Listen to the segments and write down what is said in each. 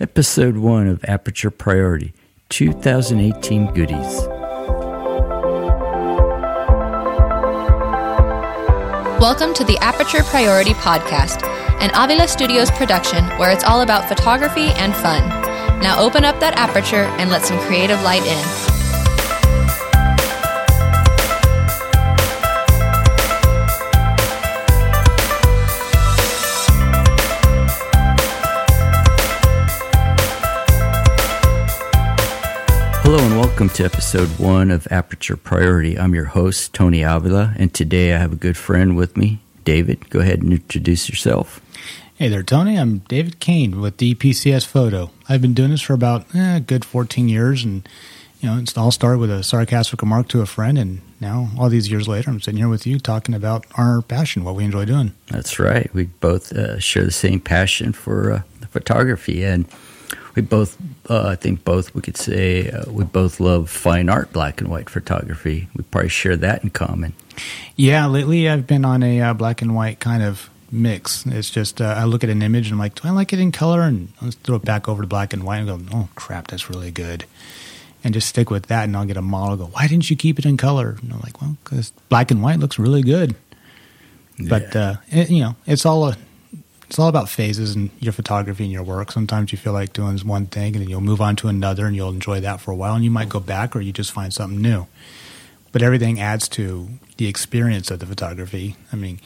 Episode 1 of Aperture Priority 2018 Goodies. Welcome to the Aperture Priority Podcast, an Avila Studios production where it's all about photography and fun. Now open up that aperture and let some creative light in. Hello and welcome to episode one of Aperture Priority. I'm your host, Tony Avila, and today I have a good friend with me, David. Go ahead and introduce yourself. Hey there, Tony. I'm David Kane with DPCS Photo. I've been doing this for about eh, a good 14 years, and you know, it's all started with a sarcastic remark to a friend, and now all these years later, I'm sitting here with you talking about our passion, what we enjoy doing. That's right. We both uh, share the same passion for uh, photography, and we both, uh, I think, both we could say uh, we both love fine art, black and white photography. We probably share that in common. Yeah, lately I've been on a uh, black and white kind of mix. It's just uh, I look at an image and I'm like, do I like it in color? And let's throw it back over to black and white and go, oh crap, that's really good. And just stick with that, and I'll get a model. Go, why didn't you keep it in color? And I'm like, well, because black and white looks really good. Yeah. But uh, it, you know, it's all a it's all about phases in your photography and your work. Sometimes you feel like doing one thing and then you'll move on to another and you'll enjoy that for a while and you might go back or you just find something new. But everything adds to the experience of the photography. I mean,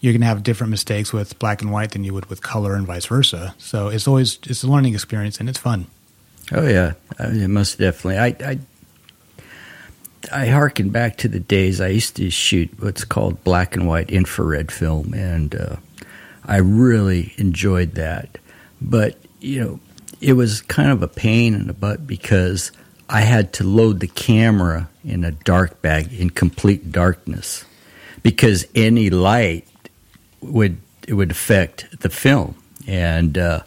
you're going to have different mistakes with black and white than you would with color and vice versa. So it's always it's a learning experience and it's fun. Oh yeah, I mean, most definitely. I, I I harken back to the days I used to shoot what's called black and white infrared film, and uh, I really enjoyed that. But, you know, it was kind of a pain in the butt because I had to load the camera in a dark bag in complete darkness because any light would it would affect the film and uh,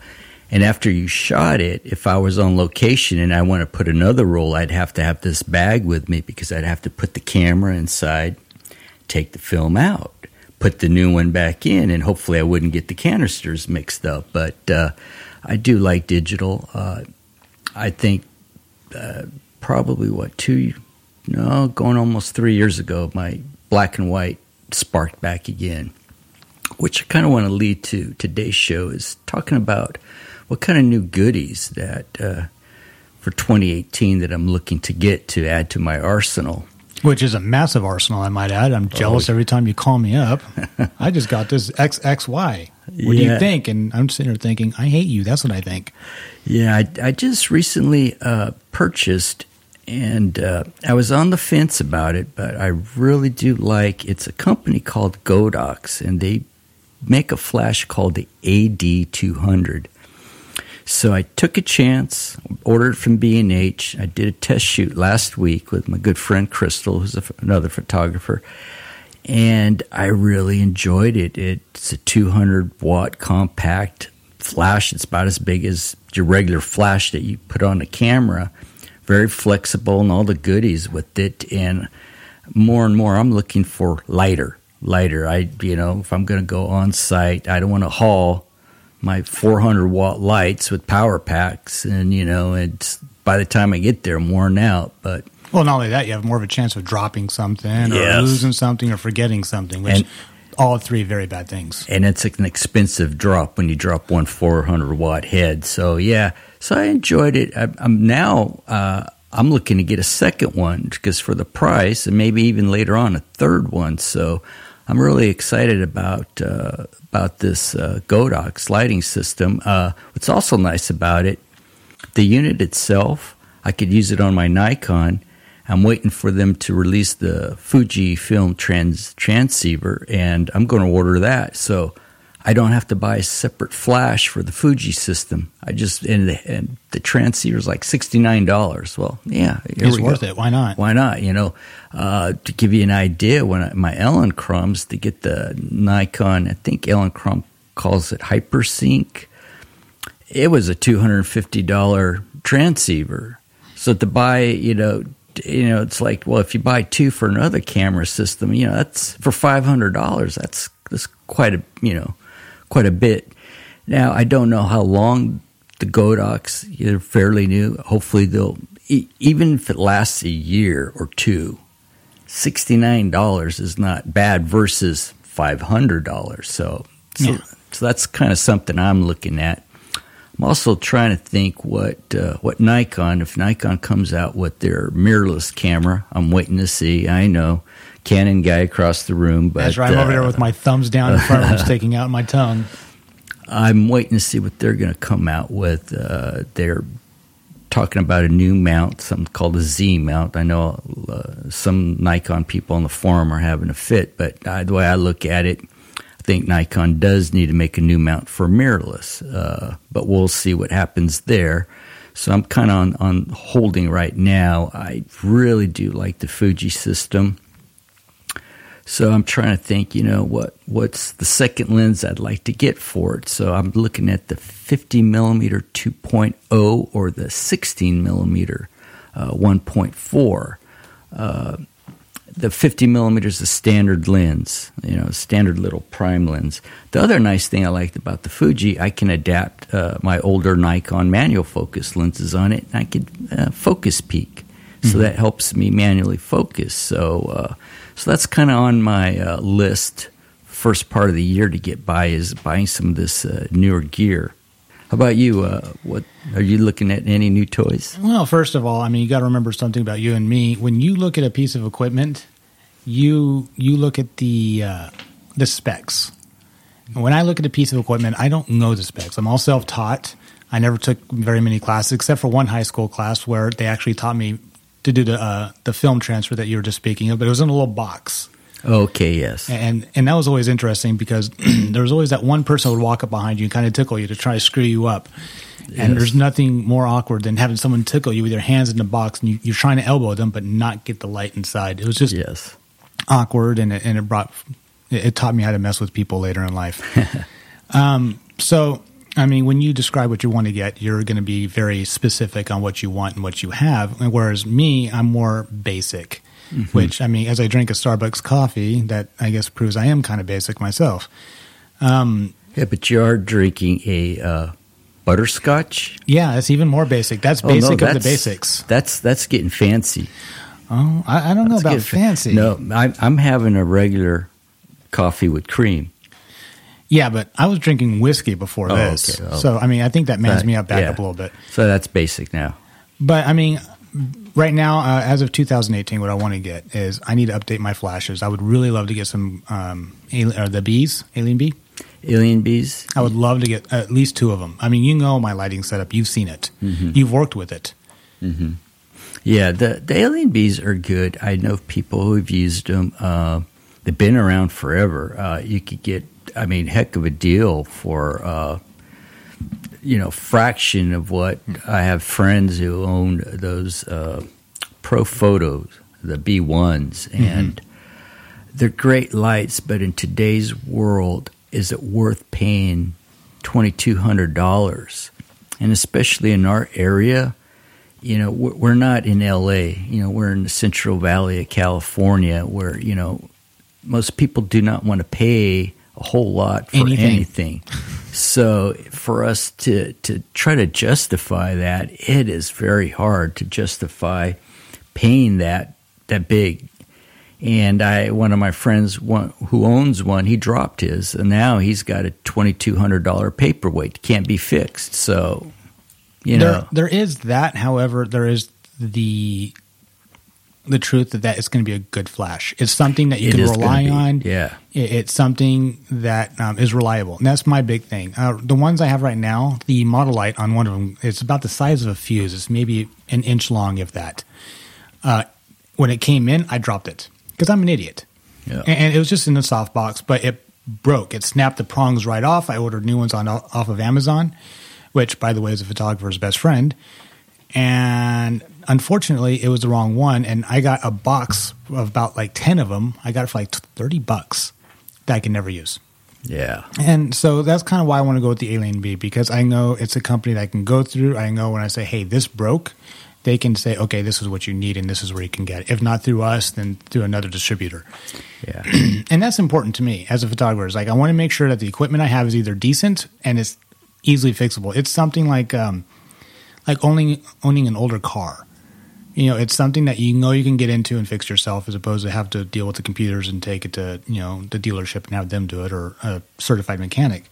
and after you shot it if I was on location and I want to put another roll I'd have to have this bag with me because I'd have to put the camera inside take the film out put the new one back in, and hopefully I wouldn't get the canisters mixed up. But uh, I do like digital. Uh, I think uh, probably what two, no, going almost three years ago, my black and white sparked back again. Which I kind of want to lead to today's show is talking about what kind of new goodies that uh, for 2018 that I'm looking to get to add to my arsenal. Which is a massive arsenal, I might add. I'm jealous oh. every time you call me up. I just got this XXY. What yeah. do you think? And I'm sitting there thinking, I hate you. That's what I think. Yeah, I, I just recently uh, purchased, and uh, I was on the fence about it, but I really do like. It's a company called Godox, and they make a flash called the AD200. So I took a chance, ordered from B&H. I did a test shoot last week with my good friend Crystal, who's another photographer, and I really enjoyed it. It's a 200 watt compact flash. It's about as big as your regular flash that you put on a camera. Very flexible and all the goodies with it. And more and more, I'm looking for lighter, lighter. I, you know, if I'm going to go on site, I don't want to haul my 400 watt lights with power packs, and you know, it's by the time I get there, I'm worn out. But well, not only that, you have more of a chance of dropping something or yes. losing something or forgetting something, which. And, all three very bad things. And it's an expensive drop when you drop one 400 watt head. So yeah, so I enjoyed it. I, am now uh, I'm looking to get a second one because for the price, and maybe even later on a third one. So I'm really excited about uh, about this uh, Godox lighting system. Uh, what's also nice about it, the unit itself, I could use it on my Nikon. I'm waiting for them to release the Fujifilm trans transceiver, and I'm going to order that. So I don't have to buy a separate flash for the Fuji system. I just and the, and the transceiver is like sixty nine dollars. Well, yeah, it's worth go. it. Why not? Why not? You know, uh, to give you an idea, when I, my Elinchroms to get the Nikon, I think Elinchrom calls it HyperSync. It was a two hundred fifty dollar transceiver. So to buy, you know, you know, it's like, well, if you buy two for another camera system, you know, that's for five hundred dollars. That's that's quite a, you know quite a bit. Now, I don't know how long the Godox, they're fairly new. Hopefully, they'll even if it lasts a year or two, $69 is not bad versus five hundred dollars. So, so, Yeah. so that's kind of something I'm looking at. I'm also trying to think what uh, what Nikon, if Nikon comes out with their mirrorless camera, I'm waiting to see. I know Canon guy across the room, but That's right. I'm over there uh, with my thumbs down in front of me, sticking out my tongue. I'm waiting to see what they're going to come out with. Uh, they're talking about a new mount, something called a Z mount. I know uh, some Nikon people on the forum are having a fit, but uh, the way I look at it, I think Nikon does need to make a new mount for mirrorless. Uh, but we'll see what happens there. So I'm kind of on, on holding right now. I really do like the Fuji system. So I'm trying to think, you know, what what's the second lens I'd like to get for it. So I'm looking at the 50 millimeter 2.0 or the 16 millimeter uh, 1.4. Uh, the 50 millimeter is a standard lens, you know, standard little prime lens. The other nice thing I liked about the Fuji, I can adapt uh, my older Nikon manual focus lenses on it. And I could uh, focus peak, so that helps me manually focus. So, uh, so that's kind of on my uh, list. First part of the year to get by is buying some of this uh, newer gear. How about you? Uh, what are you looking at? Any new toys? Well, first of all, I mean, you got to remember something about you and me. When you look at a piece of equipment, you you look at the uh, the specs. When I look at a piece of equipment, I don't know the specs. I'm all self taught. I never took very many classes except for one high school class where they actually taught me to do the uh, the film transfer that you were just speaking of. But it was in a little box. Okay, yes. And and that was always interesting because there was always that one person would walk up behind you and kind of tickle you to try to screw you up. And there's nothing more awkward than having someone tickle you with your hands in the box and you, you're trying to elbow them but not get the light inside. It was just Yes. awkward and it, and it brought it, it taught me how to mess with people later in life. um, so I mean, when you describe what you want to get, you're going to be very specific on what you want and what you have. Whereas me, I'm more basic. Which I mean, as I drink a Starbucks coffee, that I guess proves I am kind of basic myself. Yeah, but you are drinking a uh, butterscotch. Yeah, it's even more basic. That's Oh, no, basic of the basics. That's that's getting fancy. Oh, I, I don't know about fancy. No, I'm I'm having a regular coffee with cream. Yeah, but I was drinking whiskey before Oh, this. okay. Oh. So, I mean, I think that mans me up back yeah. up a little bit. So that's basic now. But I mean, right now, uh, as of 2018, what I want to get is I need to update my flashes. I would really love to get some um, alien, or the bees, AlienBee. Alien bees. I would love to get at least two of them. I mean, you know my lighting setup. You've seen it. Mm-hmm. You've worked with it. Yeah, the the AlienBees are good. I know people who have used them. Uh, they've been around forever. Uh, you could get, I mean, heck of a deal for, uh, you know, fraction of what I have friends who own those uh, Profotos, the B ones, and they're great lights. But in today's world, is it worth paying twenty two hundred dollars? And especially in our area, you know we're we're not in LA you know we're in the Central Valley of California where you know most people do not want to pay a whole lot for Anything. anything, so for us to to try to justify that it is very hard to justify paying that that big. And I one of my friends one, who owns one he dropped his and now he's got a $2200 paperweight. Can't be fixed. So you know. There, there is that. However, there is the the truth that that is going to be a good flash. It's something that you It can rely on. yeah. It- it's something that um, is reliable, and that's my big thing. Uh, the ones I have right now, the model light on one of them, it's about the size of a fuse. It's maybe an inch long, if that. Uh, when it came in, I dropped it because I'm an idiot, Yeah. and, and it was just in the soft box, but it broke. It snapped the prongs right off. I ordered new ones on off of Amazon, which, by the way, is a photographer's best friend. And unfortunately, it was the wrong one, and I got a box of about like ten of them. I got it for like thirty bucks that I can never use. Yeah. And so that's kind of why I want to go with the AlienBee because I know it's a company that I can go through. I know when I say, "Hey, this broke," they can say, "Okay, this is what you need, and this is where you can get it." If not through us, then through another distributor. Yeah. And that's important to me as a photographer. Is like I want to make sure that the equipment I have is either decent and it's easily fixable. It's something like um, like owning owning an older car. You know, it's something that you know you can get into and fix yourself, as opposed to have to deal with the computers and take it to you know the dealership and have them do it or a certified mechanic.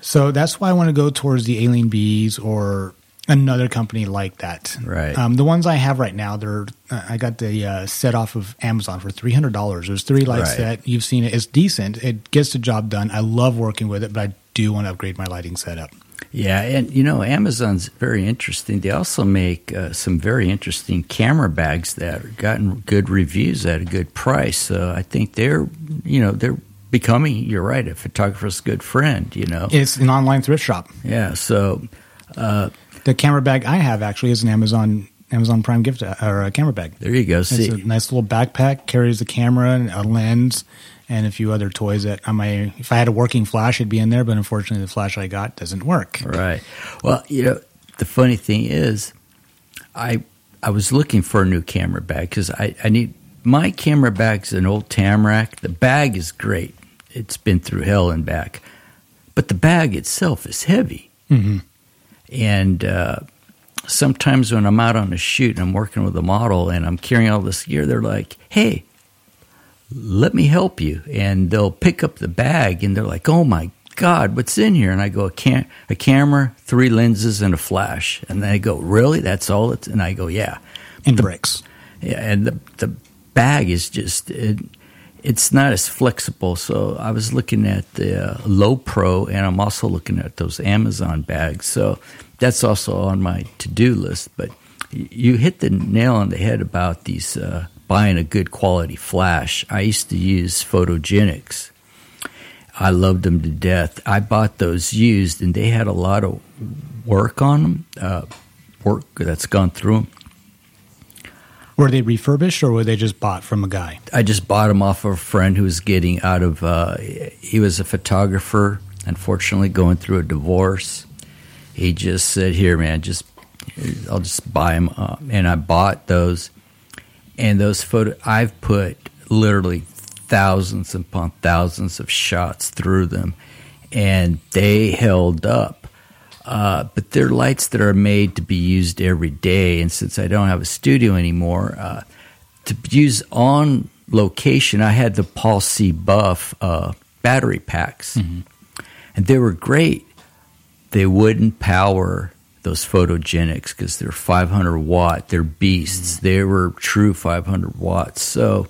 So that's why I want to go towards the AlienBees or another company like that. Right. Um, the ones I have right now, they're uh, I got the uh, set off of Amazon for three hundred dollars. There's three light Right. set. You've seen it. It's decent. It gets the job done. I love working with it, but I do want to upgrade my lighting setup. Yeah, and you know, Amazon's very interesting. They also make uh, some very interesting camera bags that are gotten good reviews at a good price. So I think they're, you know, they're becoming. You're right, a photographer's good friend. You know, It's an online thrift shop. yeah. So The camera bag I have actually is an Amazon Amazon Prime gift uh, or a camera bag. there you go. It's See, a nice little backpack, carries the camera and a lens and a few other toys that I may if I had a working flash it'd be in there, but unfortunately the flash I got doesn't work. Right. Well, you know, the funny thing is, I I was looking for a new camera bag because I, I need my camera bag's an old Tamrac. The bag is great. It's been through hell and back, but the bag itself is heavy. hmm And uh, sometimes when I'm out on a shoot and I'm working with a model and I'm carrying all this gear, they're like, "Hey, let me help you," and they'll pick up the bag and they're like, "Oh my God, what's in here?" And I go, "A cam, a camera, three lenses, and a flash." And they go, "Really? That's all?" It's and I go, "Yeah." In bricks. Yeah, and the the bag is just it, it's not as flexible. So I was looking at the uh, Lowepro, and I'm also looking at those Amazon bags. So that's also on my to do list. But you hit the nail on the head about these uh, buying a good quality flash. I used to use Photogenics. I loved them to death. I bought those used, and they had a lot of work on them. Uh, work that's gone through them. Were they refurbished or were they just bought from a guy? I just bought them off of a friend who was getting out of. Uh, he was a photographer, unfortunately, going through a divorce. He just said, "Here, man, just I'll just buy them." Uh, and I bought those, and those photo. I've put literally thousands upon thousands of shots through them, and they held up. Uh, but they're lights that are made to be used every day. And since I don't have a studio anymore, uh, to use on location, I had the Paul C. Buff uh, battery packs, and they were great. They wouldn't power those photogenics because they're 500 watt. They're beasts. Mm-hmm. They were true 500 watts. So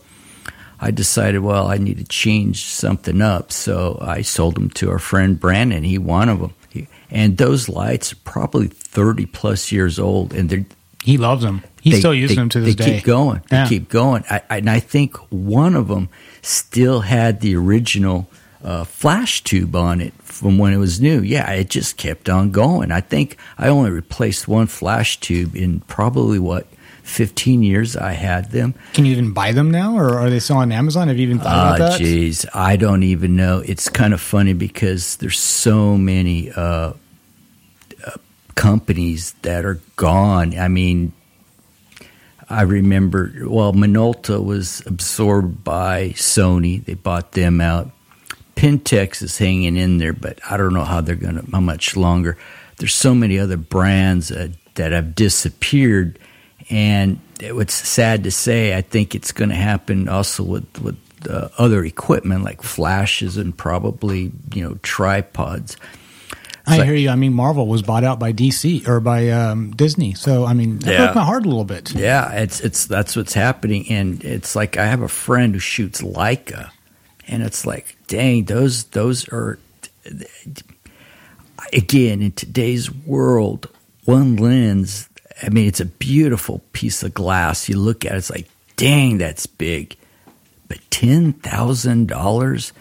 I decided, well, I need to change something up. So I sold them to our friend Brandon. He wanted them. He, and those lights are probably 30 plus years old, and they're He loves them. He they- still uses they- them to this they day. They keep going. They keep going. I, I, and I think one of them still had the original uh, flash tube on it from when it was new. Yeah, it just kept on going. I think I only replaced one flash tube in probably what 15 years I had them. Can you even buy them now, or are they still on Amazon? Have you even thought Ah, about that? jeez, I don't even know. It's kind of funny because there's so many uh, uh, companies that are gone. I mean, I remember. Well, Minolta was absorbed by Sony. They bought them out. Pentax is hanging in there, but I don't know how they're going to how much longer. There's so many other brands uh, that have disappeared, and it's sad to say. I think it's going to happen also with with uh, other equipment like flashes and probably you know tripods. I So- hear you. I mean, Marvel was bought out by DC or by um, Disney, so I mean, that Yeah. broke my heart a little bit. Yeah, it's it's that's what's happening, and it's like I have a friend who shoots Leica, and it's like, dang, those those are again in today's world, one lens. I mean, it's a beautiful piece of glass. You look at it, it's like, dang, that's big, but ten thousand dollars.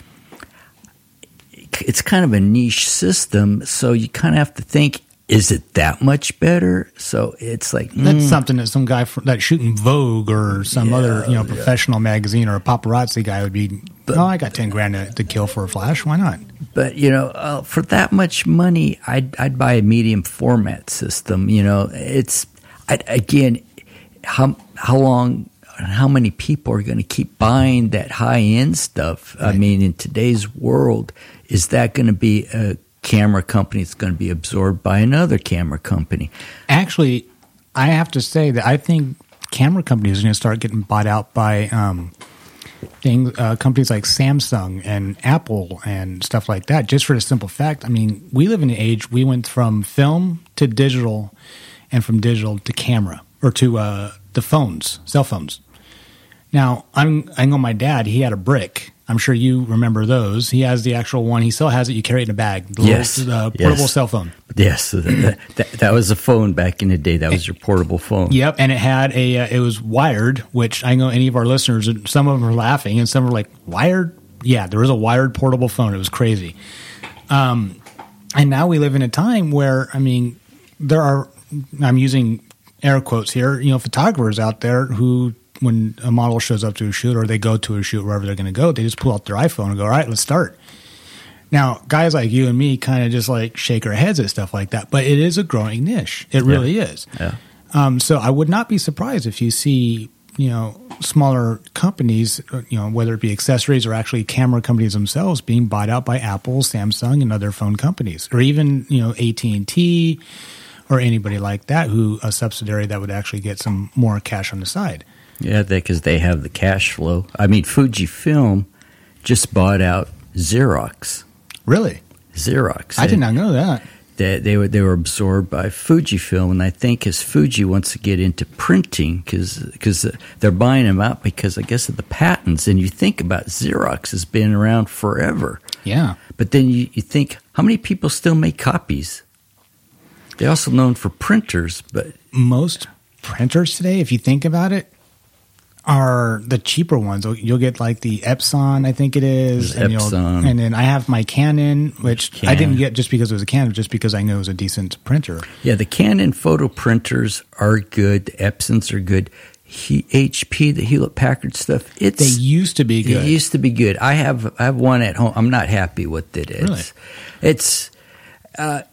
It's kind of a niche system, so you kind of have to think: Is it that much better? So it's like That's mm, something that some guy fr- that's shooting Vogue or some other you know professional magazine or a paparazzi guy would be. oh, I got ten grand to, to kill for a flash. Why not? But you know, uh, for that much money, I'd I'd buy a medium format system. You know, it's I, again, how how long, how many people are going to keep buying that high end stuff? I mean, in today's world, is that going to be a camera company is going to be absorbed by another camera company. Actually, I have to say that I think camera companies are going to start getting bought out by um, things, uh, companies like Samsung and Apple and stuff like that. Just for the simple fact, I mean, we live in an age we went from film to digital, and from digital to camera or to uh, the phones, cell phones. Now, I'm I know my dad. He had a brick. I'm sure you remember those. He has the actual one. He still has it. You carry it in a bag. The Yes. little, uh, portable Yes. cell phone. Yes, that, that, that was a phone back in the day. That was your portable phone. Yep, and it had a uh, it was wired, which I know any of our listeners, some of them are laughing, and some are like wired. Yeah, there was a wired portable phone. It was crazy. Um, and now we live in a time where I mean, there are I'm using air quotes here. You know, photographers out there who. When a model shows up to a shoot or they go to a shoot wherever they're going to go, they just pull out their iPhone and go, all right, let's start. Now, guys like you and me kind of just like shake our heads at stuff like that, but it is a growing niche. It really is. Yeah. Um, so I would not be surprised if you see, you know, smaller companies, uh, you know, whether it be accessories or actually camera companies themselves being bought out by Apple, Samsung, and other phone companies, or even you know AT and T or anybody like that who a subsidiary that would actually get some more cash on the side. Yeah, because they have the cash flow. I mean, Fujifilm just bought out Xerox. Really, Xerox. I did not know that. They, they were they were absorbed by Fujifilm, and I think as Fuji wants to get into printing, because they're buying them out because I guess of the patents. And you think about Xerox has been around forever, Yeah, but then you, you think how many people still make copies? They're also known for printers, but most printers today, if you think about it, are the cheaper ones. You'll get like the Epson, I think it is, and, you'll- Epson. and then I have my Canon, which I didn't get just because it was a Canon, just because I knew it was a decent printer. Yeah, the Canon photo printers are good. The Epsons are good. He, HP, the Hewlett Packard stuff, it's They used to be good. It used to be good. I have I have one at home. I'm not happy with it. It's Really? it's uh,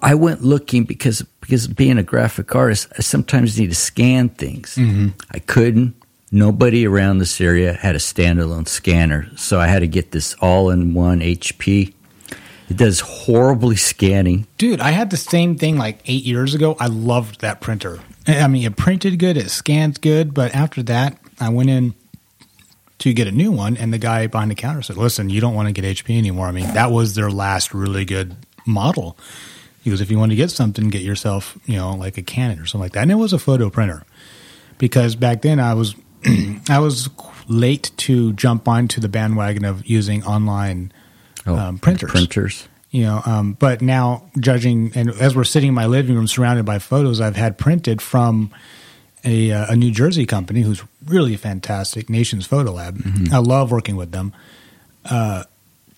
I went looking because because being a graphic artist, I sometimes need to scan things. Mm-hmm. I couldn't. Nobody around this area had a standalone scanner, so I had to get this all-in-one HP. It does horribly scanning. Dude, I had the same thing like eight years ago. I loved that printer. I mean, it printed good, it scanned good, but after that, I went in to get a new one, and the guy behind the counter said, "Listen, you don't want to get HP anymore. I mean, that was their last really good model." He goes, "If you want to get something, get yourself, you know, like a Canon or something like that." And it was a photo printer because back then I was I was late to jump onto the bandwagon of using online um, printers. Printers. you know um, but now judging and as we're sitting in my living room surrounded by photos i've had printed from a, uh, a new jersey company who's really fantastic nations photo lab. I love working with them. Uh,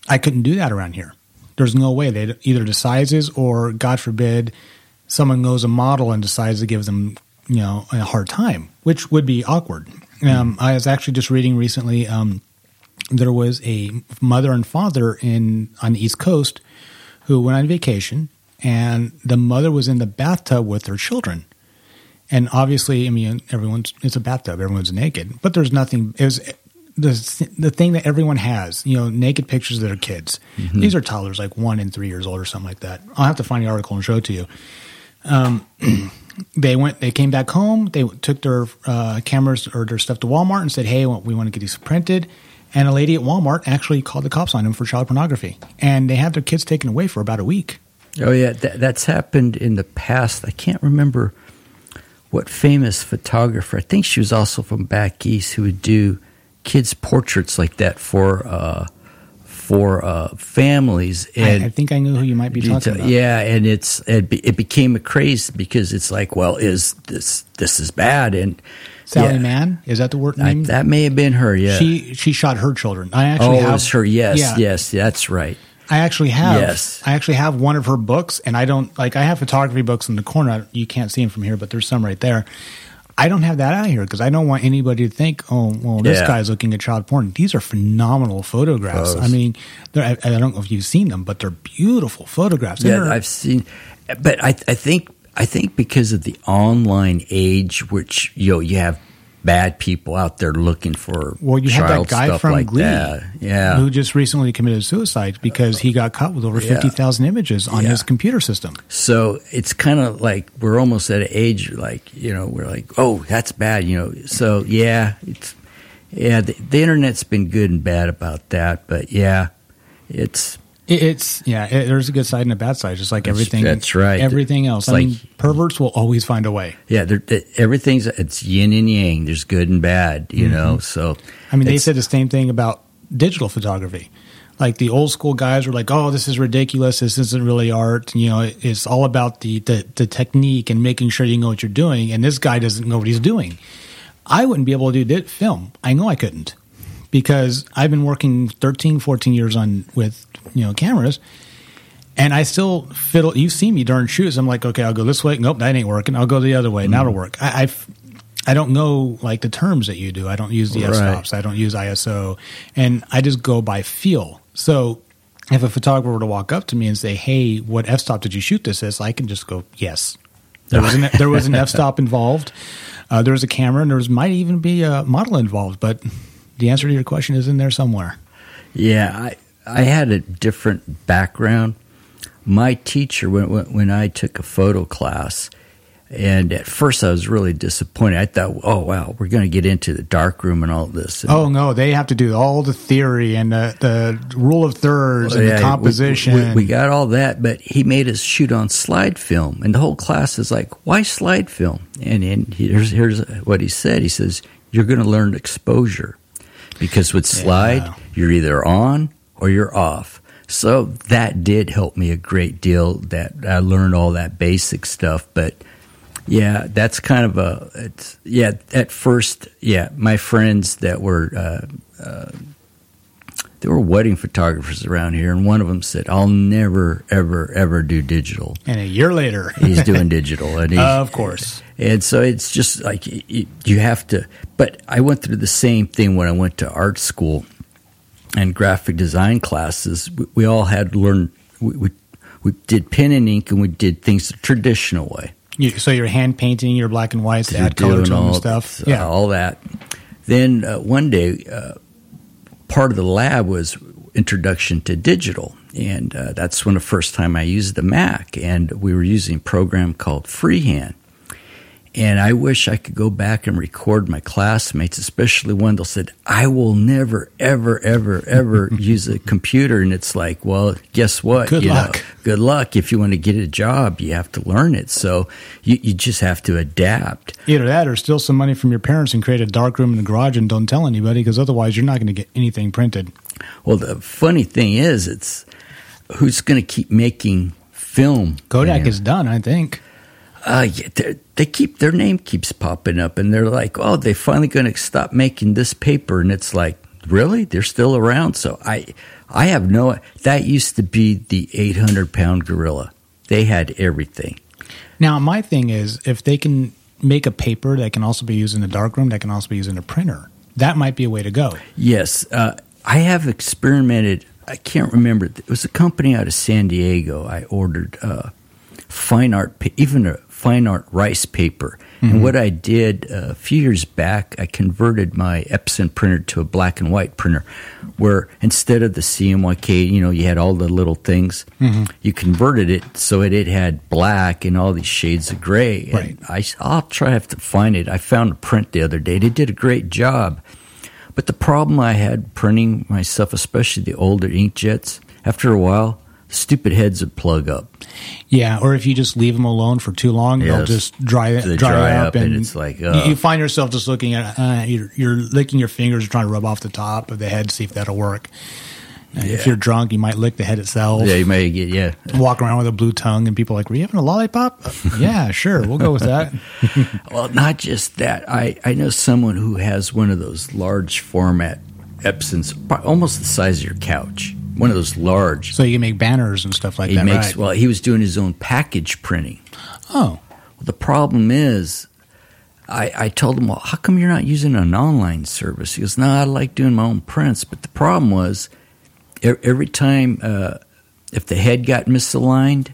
i couldn't do that around here. There's no way. They either the sizes or god forbid someone knows a model and decides to give them you know a hard time which would be awkward um, i was actually just reading recently um, there was a mother and father in on the East Coast who went on vacation, and the mother was in the bathtub with her children. And obviously, I mean, everyone's it's a bathtub, everyone's naked, but there's nothing. It was the the thing that everyone has, you know, naked pictures of their kids. These are toddlers, like one and three years old or something like that. I'll have to find the article and show it to you. Um, they went they came back home they took their uh, cameras or their stuff to walmart and said hey we want to get these printed and a lady at walmart actually called the cops on them for child pornography and they had their kids taken away for about a week Oh yeah, that, that's happened in the past. I can't remember what famous photographer. I think she was also from back east who would do kids' portraits like that for uh, for uh, families. And I, I think i knew who you might be talking about yeah, and it's it, be, it became a craze because it's like, well, is this this is bad? And sally yeah, mann is that the word I, name that may have been her. Yeah. she she shot her children i oh, actually it have was her. Yes, yeah, yes, that's right. I actually have. Yes. I actually have one of her books, and I don't like. I have photography books in the corner. You can't see them from here, but there's some right there. I don't have that out here because I don't want anybody to think, oh, well, this Yeah. guy's looking at child porn. These are phenomenal photographs. I mean, I, I don't know if you've seen them, but they're beautiful photographs. Yeah, I've seen, but I I think I think because of the online age, which you know you have bad people out there looking for Well, you had that guy from like Glee that. Yeah, who just recently committed suicide because he got caught with over Yeah. 50,000 images on Yeah. his computer system. So it's kind of like we're almost at an age like you know we're like oh that's bad you know so yeah it's yeah the, the internet's been good and bad about that but yeah it's It- It's yeah. It, there's a good side and a bad side, just like That's- everything. that's right. Everything else. It's I like- mean, perverts will always find a way. yeah it- everything's it's yin and yang there's good and bad you know so Mm-hmm. I mean, they said the same thing about digital photography. Like the old school guys were like, "Oh, this is ridiculous. This isn't really art." You know, it- it's all about the, the the technique and making sure you know what you're doing. And this guy doesn't know what he's doing. I wouldn't be able to do film. I know I couldn't because I've been working 13, 14 years on with you know cameras, and I still fiddle. You see me during shoots. I'm like, okay, I'll go this way. Nope, that ain't working. I'll go the other way. Now it'll work. I, I've, I don't know like the terms that you do. I don't use the f Right. stops. I don't use ISO, and I just go by feel. So if a photographer were to walk up to me and say, "Hey, what f stop did you shoot this as?" I can just go, "Yes." There was an there was an f stop involved. Uh, there was a camera, and there was might even be a model involved. But the answer to your question is in there somewhere. Yeah, I I had a different background. My teacher, when when, I took a photo class, and at first I was really disappointed. I thought, oh wow, we're going to get into the dark room and all this. And, Oh no, they have to do all the theory and the, the rule of thirds and yeah, the we- composition. We, we got all that, but he made us shoot on slide film, and the whole class is like, "Why slide film?" And, and here's here's what he said. He says, "You're going to learn exposure, because with slide, Yeah. you're either on or you're off." So that did help me a great deal. That I learned all that basic stuff, but yeah, that's kind of a it's yeah. At first, yeah, my friends that were. Uh, uh, there were wedding photographers around here, and one of them said, "I'll never, ever, ever do digital." and a year later, He's doing digital, and he's, of course. and so it's just like you have to. But I went through the same thing when I went to art school and graphic design classes. We, all had to learn. We, we we did pen and ink, and we did things the traditional way. You, so you're hand painting your black and whites add color to them and all- stuff. Yeah. all that. Then uh, one day, uh, part of the lab was introduction to digital, and uh, that's when the first time I used the Mac, and we were using a program called Freehand. And I wish I could go back and record my classmates, especially that said, I will never, ever, ever, ever use a computer. And it's like, well, guess what? Good You know, luck. good luck. If you want to get a job, you have to learn it. So you, you just have to adapt. Either that or steal some money from your parents and create a dark room in the garage and don't tell anybody because otherwise you're not going to get anything printed. Well, the funny thing is, it's who's going to keep making film? Kodak is done, I think. Uh, they're- keep their name keeps popping up, and they're like, "Oh, they finally going to stop making this paper," and it's like, really, they're still around. So I, I have no. That used to be the eight hundred pound gorilla. They had everything. Now, my thing is if they can make a paper that can also be used in the darkroom, that can also be used in a printer, that might be a way to go. Yes, uh, I have experimented. I can't remember. It was a company out of San Diego. I ordered uh, fine art, even a fine art rice paper. And what I did uh, a few years back, I converted my Epson printer to a black and white printer, where instead of the CMYK, you know, you had all the little things. You converted it so it, it had black and all these shades of gray. And Right. I, I'll try have to find it. I found a print the other day. They did a great job. But the problem I had printing myself, especially the older inkjets, after a while, stupid heads would plug up. Yeah, or if you just leave them alone for too long, they'll just dry, They dry, dry up, up and it's like, you, you find yourself just looking at uh, you're, you're licking your fingers, trying to rub off the top of the head, see if that'll work. And If you're drunk, you might lick the head itself. Yeah, you may get yeah. Walk around with a blue tongue, and people are like, "Were you having a lollipop?" Uh, yeah, sure, we'll go with that. Well, not just that. I I know someone who has one of those large format Epsons, almost the size of your couch. One of those large. So you can make banners and stuff like he that. makes right? well. He was doing his own package printing. Oh, Well, the problem is, I, I told him, well, how come you're not using an online service? He goes, no, I like doing my own prints. But the problem was, every time, uh, if the head got misaligned,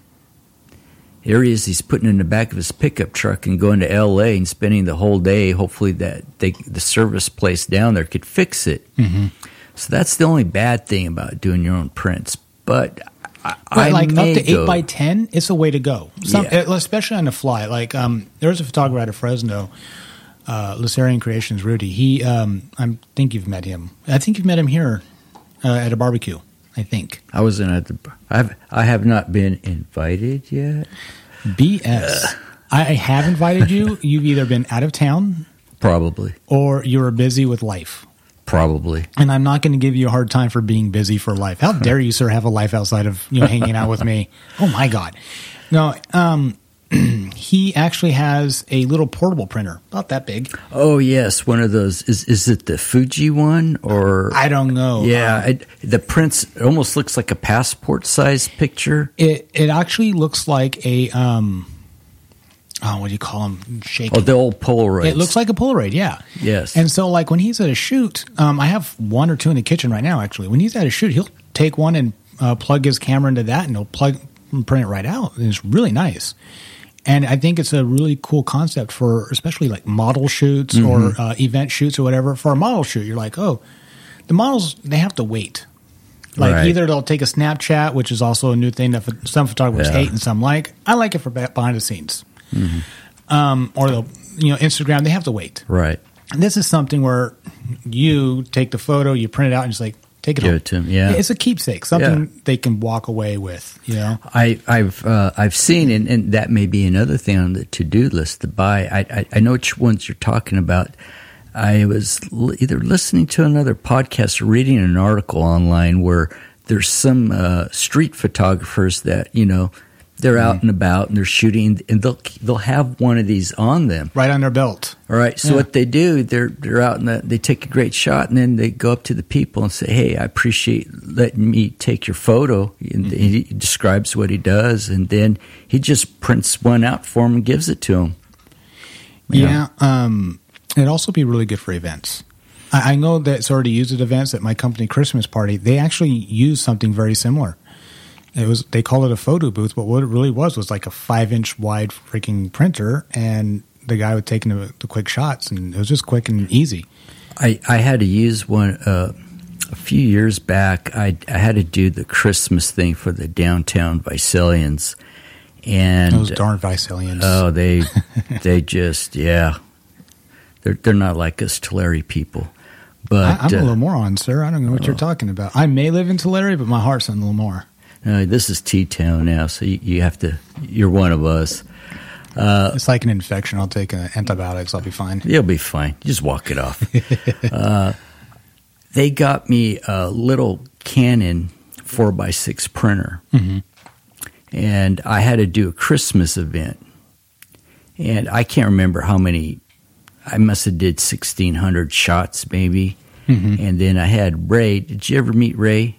Here he is. He's putting it in the back of his pickup truck and going to L.A. and spending the whole day. Hopefully, that they, the service place down there could fix it. Mm-hmm. So that's the only bad thing about doing your own prints. But I, I like up to eight by ten, it's a way to go. Some, Yeah. uh, especially on the fly. Like um, there was a photographer out of Fresno, uh, Lucerian Creations, Rudy. He, um, I think you've met him. I think you've met him here uh, at a barbecue. I think I wasn't at the. I've I have not been invited yet. BS. I have invited you. You've either been out of town Probably, or you were busy with life. Probably. And I'm not going to give you a hard time for being busy for life. How dare you, sir, have a life outside of you know hanging out with me? Oh my God! No, um, he actually has a little portable printer, about that big. Oh yes, one of those. Is is it the Fuji one or? I don't know. yeah, Um, I, the prints it almost looks like a passport size picture. it it actually looks like a um, oh, what do you call them? Shaking. Oh, the old Polaroid. It looks like a Polaroid, yeah. Yes. And so, like when he's at a shoot, um, I have one or two in the kitchen right now. Actually, when he's at a shoot, he'll take one and uh, plug his camera into that, and he'll plug and print it right out. And it's really nice. And I think it's a really cool concept for especially like model shoots or uh, event shoots or whatever. For a model shoot, you're like, oh, the models they have to wait. Like Right. either they'll take a Snapchat, which is also a new thing that some photographers Yeah. hate and some like. I like it for behind the scenes. Um, or they'll, you know, Instagram. They have to wait. right. And this is something where you take the photo, you print it out, and just like take it Give home. it to 'em, yeah. it's a keepsake, something Yeah. they can walk away with. You know, I, I've uh, I've seen, and, and that may be another thing on the to do list to buy. I, I I know which ones you're talking about. I was l- either listening to another podcast or reading an article online where there's some uh, street photographers that you know they're out and about and they're shooting, and they'll they'll have one of these on them. right on their belt. All right. So Yeah. what they do, they're they're out and the, they take a great shot, and then they go up to the people and say, "Hey, I appreciate letting me take your photo." And Mm-hmm. he describes what he does, and then he just prints one out for him and gives it to him. Yeah. Um, it'd also be really good for events. I, I know that it's already used at events at my company Christmas party. They actually use something very similar. It was they call it a photo booth, but what it really was was like a five inch wide freaking printer, and the guy was taking the, the quick shots, and it was just quick and easy. I I had to use one uh, a few years back. I I had to do the Christmas thing for the downtown Visalians, and Those darn Visalians. oh, they they just yeah, they're they're not like us Tulare people. But I, I'm a uh, little moron, sir. I don't know what you're talking about. I may live in Tulare, but my heart's in Lemoore. Uh, this is T Town now, so you, you have to. You're one of us. Uh, it's like an infection. I'll take uh, antibiotics. I'll be fine. You'll be fine. Just walk it off. uh, they got me a little Canon four x six printer, and I had to do a Christmas event, and I can't remember how many. I must have did sixteen hundred shots maybe, and then I had Ray. Did you ever meet Ray?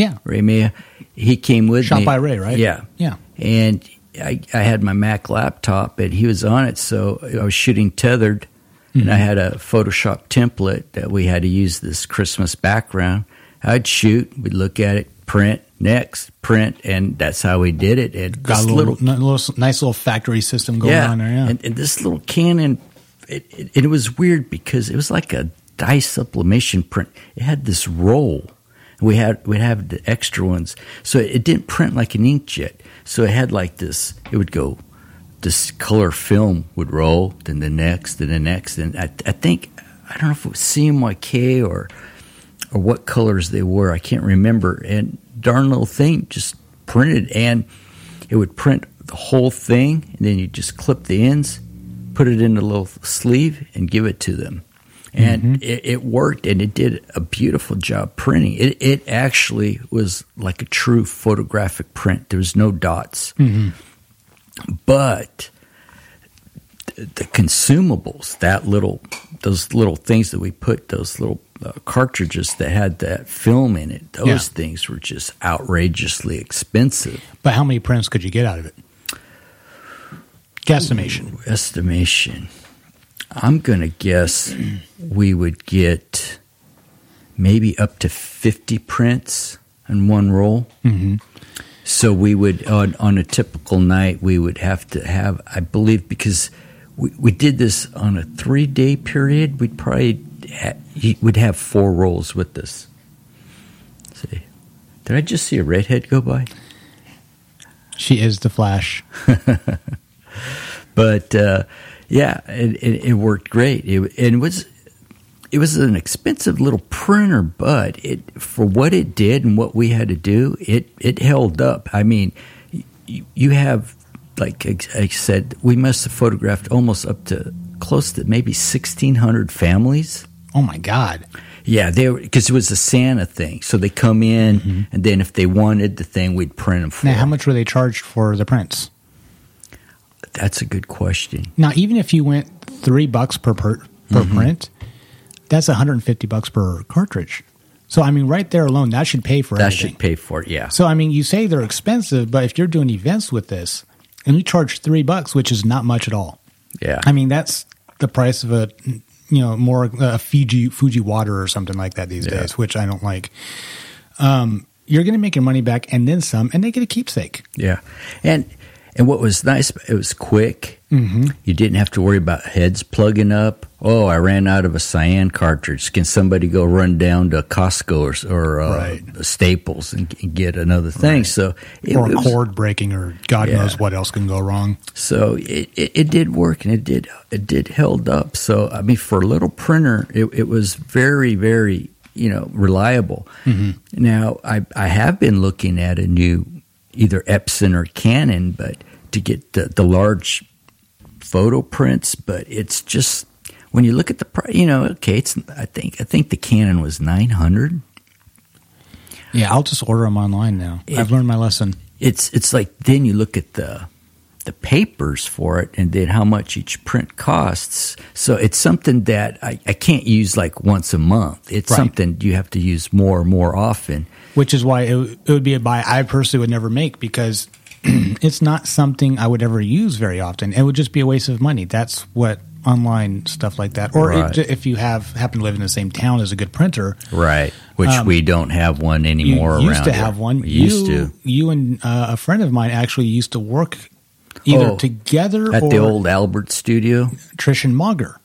Yeah. Ray Maya. He came with Shot me. by Ray, right? Yeah, Yeah. and I, I had my Mac laptop, and he was on it, so I was shooting tethered, and I mm-hmm. had a Photoshop template that we had to use this Christmas background. I'd shoot, we'd look at it, print, next, print, and that's how we did it. And Got a little, n- little nice little factory system going yeah, on there. Yeah. And, and this little Canon, it, it, it was weird because it was like a dye sublimation print. It had this roll. We had we'd have the extra ones, so it didn't print like an inkjet. So it had like this. It would go. This color film would roll, then the next, then the next, and I, I think I don't know if it was CMYK or or what colors they were. I can't remember. And darn little thing just printed, and it would print the whole thing, and then you just clip the ends, put it in a little sleeve, and give it to them. And it, it worked, and it did a beautiful job printing. It, it actually was like a true photographic print. There was no dots, but the consumables, that little, those little things that we put, those little uh, cartridges that had that film in it, those Yeah. things were just outrageously expensive. but how many prints could you get out of it? Guesstimation. Estimation. I'm going to guess we would get maybe up to 50 prints in one roll. Mm-hmm. So we would on on a typical night we would have to have I believe because we, we did this on a three day period we'd probably ha- would have four rolls with us. Let's see, did I just see a redhead go by? She is the Flash. but uh, yeah, it, it, it, worked great. It, it was it was an expensive little printer, but it for what it did and what we had to do, it it held up. I mean, you, you have like I said, we must have photographed almost up to close to maybe sixteen hundred families. Oh my God! Yeah, they because it was a Santa thing, so they come in, mm-hmm. and then if they wanted the thing, we'd print them for. Now, how much were they charged for the prints? That's a good question. Now, even if you went three bucks per per, per mm-hmm. print, that's 150 bucks per cartridge. So I mean, right there alone, that should pay for that everything. should pay for it. Yeah. So I mean, you say they're expensive, but if you're doing events with this and you charge three bucks, which is not much at all. Yeah. I mean, that's the price of a you know more uh, Fiji Fuji water or something like that these yeah. days, which I don't like. Um, you're going to make your money back and then some, and they get a keepsake. Yeah, and and what was nice, it was quick. Mm-hmm. You didn't have to worry about heads plugging up. Oh, I ran out of a cyan cartridge. Can somebody go run down to Costco or, or uh, right. Staples and, get another thing? Right. So it, or a cord breaking, or God yeah. knows what else can go wrong. So it, it, it, did work, and it did it did held up. So I mean, for a little printer, it, it was very very you know reliable. Mm-hmm. Now I I have been looking at a new either Epson or Canon, but to get the, the large photo prints. But it's just when you look at the price, you know, okay, it's I think I think the Canon was nine hundred. Yeah, I'll just order them online now. It, I've learned my lesson. It's it's like then you look at the the papers for it and then how much each print costs. So it's something that I, I can't use like once a month. It's right. something you have to use more and more often which is why it, it would be a buy I personally would never make because it's not something I would ever use very often. It would just be a waste of money. That's what online stuff like that, or right. it, if you have happen to live in the same town as a good printer, right? Which um, we don't have one anymore. You used to here. have one. We used you, to. You and uh, a friend of mine actually used to work either oh, together at the old Albert studio. Trish and Mauger.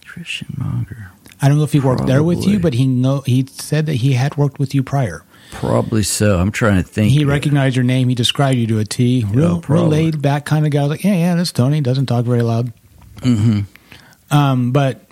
Trish and Mauger. I don't know if he worked Probably. there with you, but he know he said that he had worked with you prior. Probably so. I'm trying to think. He recognized your name. He described you to a T. Real, oh, real laid back kind of guy. Like, yeah, yeah, that's Tony. Doesn't talk very loud. Mm-hmm. Um, but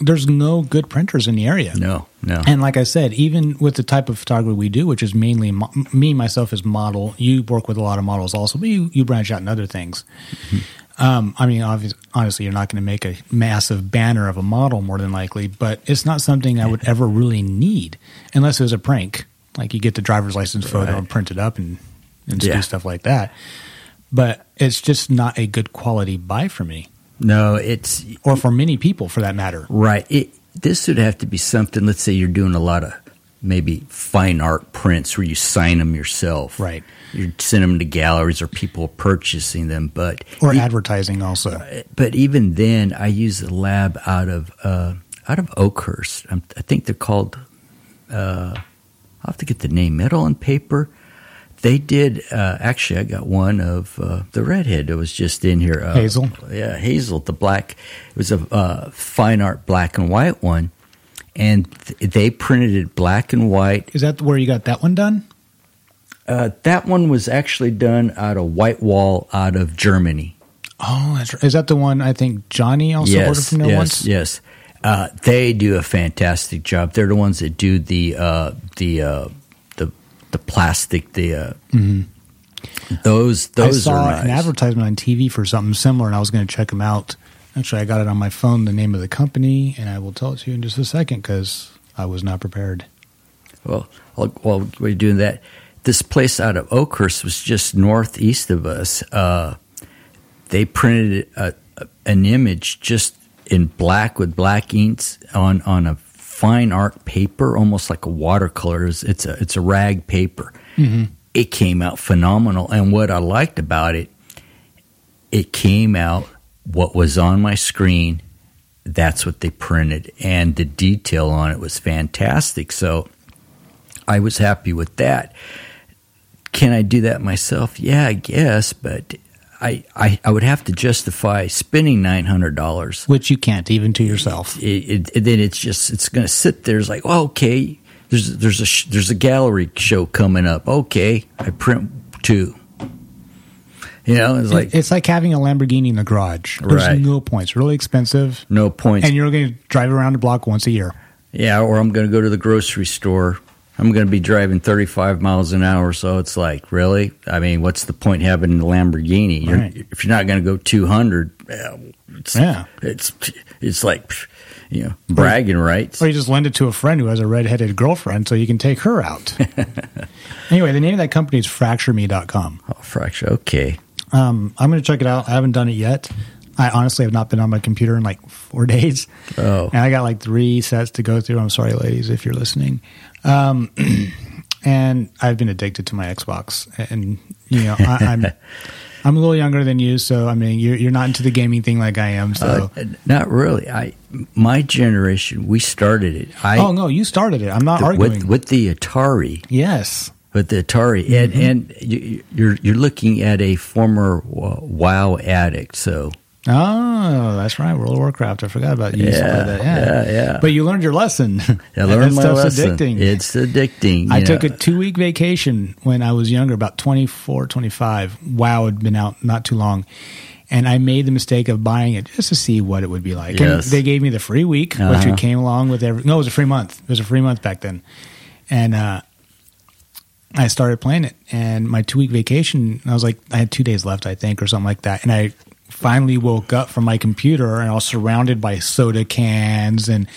there's no good printers in the area. No, no. And like I said, even with the type of photography we do, which is mainly mo- me myself as model, you work with a lot of models also, but you, you branch out in other things. Mm-hmm. Um, I mean, obviously, honestly, you're not going to make a massive banner of a model more than likely, but it's not something I would ever really need unless it was a prank. Like you get the driver's license photo right. and print it up and, and yeah. do stuff like that. But it's just not a good quality buy for me. No, it's or for many people for that matter. Right. It this would have to be something. Let's say you're doing a lot of maybe fine art prints where you sign them yourself. Right. You send them to galleries or people purchasing them, but or advertising also. But even then, I use a lab out of uh, out of Oakhurst. I'm, i think they're called. Uh, I'll have to get the name. Metal and paper. They did uh, actually. I got one of uh, the redhead that was just in here. Uh, Hazel. Yeah, Hazel. The black. It was a uh, fine art black and white one, and th- they printed it black and white. Is that where you got that one done? Uh, that one was actually done out of WhiteWall out of Germany. Oh, that's right. Is that the one I think Johnny also yes, ordered from there yes, once? Yes, uh, they do a fantastic job. They're the ones that do the uh, the uh, the the plastic the uh, mm-hmm. those those I saw are nice. an advertisement on TV for something similar, and I was going to check them out. Actually, I got it on my phone, the name of the company, and I will tell it to you in just a second because I was not prepared. Well, while we're doing that, this place out of Oakhurst was just northeast of us. Uh, they printed a, a, an image just in black with black inks on, on a fine art paper, almost like a watercolor. It's a it's a rag paper. Mm-hmm. It came out phenomenal, and what I liked about it, it came out what was on my screen. That's what they printed, and the detail on it was fantastic. So I was happy with that can I do that myself? Yeah, I guess, but I, I, I would have to justify spending nine hundred dollars. Which you can't even to yourself. It, it, then it's just it's going to sit there. It's like, oh, okay, there's there's a sh- there's a gallery show coming up. Okay, I print two. You know, it's like it's like having a Lamborghini in the garage. There's Right. no points. Really expensive, no points. and you're going to drive around the block once a year. Yeah, or I'm going to go to the grocery store. I'm going to be driving 35 miles an hour, so it's like, really? I mean, what's the point having a Lamborghini? You're, Right. If you're not going to go 200, yeah, uh, it's, Yeah. it's it's like, you know, bragging rights. Or you just lend it to a friend who has a redheaded girlfriend so you can take her out. anyway, the name of that company is fractureme.com. Oh, fracture. Okay. Um, I'm going to check it out. I haven't done it yet. I honestly have not been on my computer in like four days. Oh. And I got like three sets to go through. I'm sorry, ladies, if you're listening. Um, and I've been addicted to my Xbox. And, you know, I, I'm. I'm a little younger than you, so I mean, you're you're not into the gaming thing like I am. So, Uh, not really. I my generation, we started it. I oh no, you started it. I'm not the- arguing. with with the Atari. yes, With the Atari, and and you, you're you're looking at a former WoW addict, so Oh, that's right. World of Warcraft. I forgot about you. Yeah, Yeah, that. yeah, yeah, yeah. But you learned your lesson. I learned my lesson. addicting. It's addicting. I you took a two week vacation when I was younger, about 24, 25. WoW had been out not too long. And I made the mistake of buying it just to see what it would be like. And they gave me the free week, which Uh-huh. came along with every. No, it was a free month. It was a free month back then. And uh, I started playing it. And my two week vacation, I was like, I had two days left, I think, or something like that. And I finally woke up from my computer and I was surrounded by soda cans and.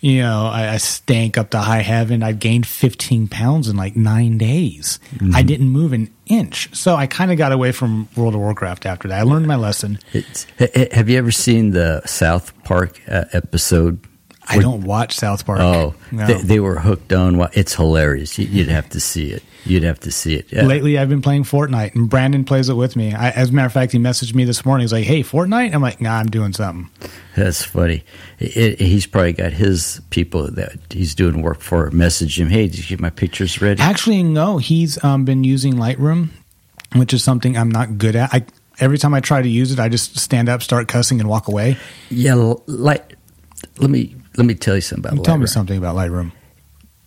You know, I, I stank up to high heaven. I gained 15 pounds in like nine days. I didn't move an inch. So I kind of got away from World of Warcraft after that. I learned my lesson. It's, ha- ha- have you ever seen the South Park uh, episode? I don't watch South Park. Oh, No. they, they were hooked on. It's hilarious. You'd have to see it. You'd have to see it. Yeah. Lately, I've been playing Fortnite, and Brandon plays it with me. I, as a matter of fact, he messaged me this morning. He's like, "Hey, Fortnite." I'm like, "Nah, I'm doing something." That's funny. It, it- he's probably got his people that he's doing work for. Message him, hey, did you get my pictures ready? Actually, no, he's um, been using Lightroom, which is something I'm not good at. I every time I try to use it, I just stand up, start cussing, and walk away. Yeah, like let me let me tell you something about. Lightroom. Tell me something about Lightroom.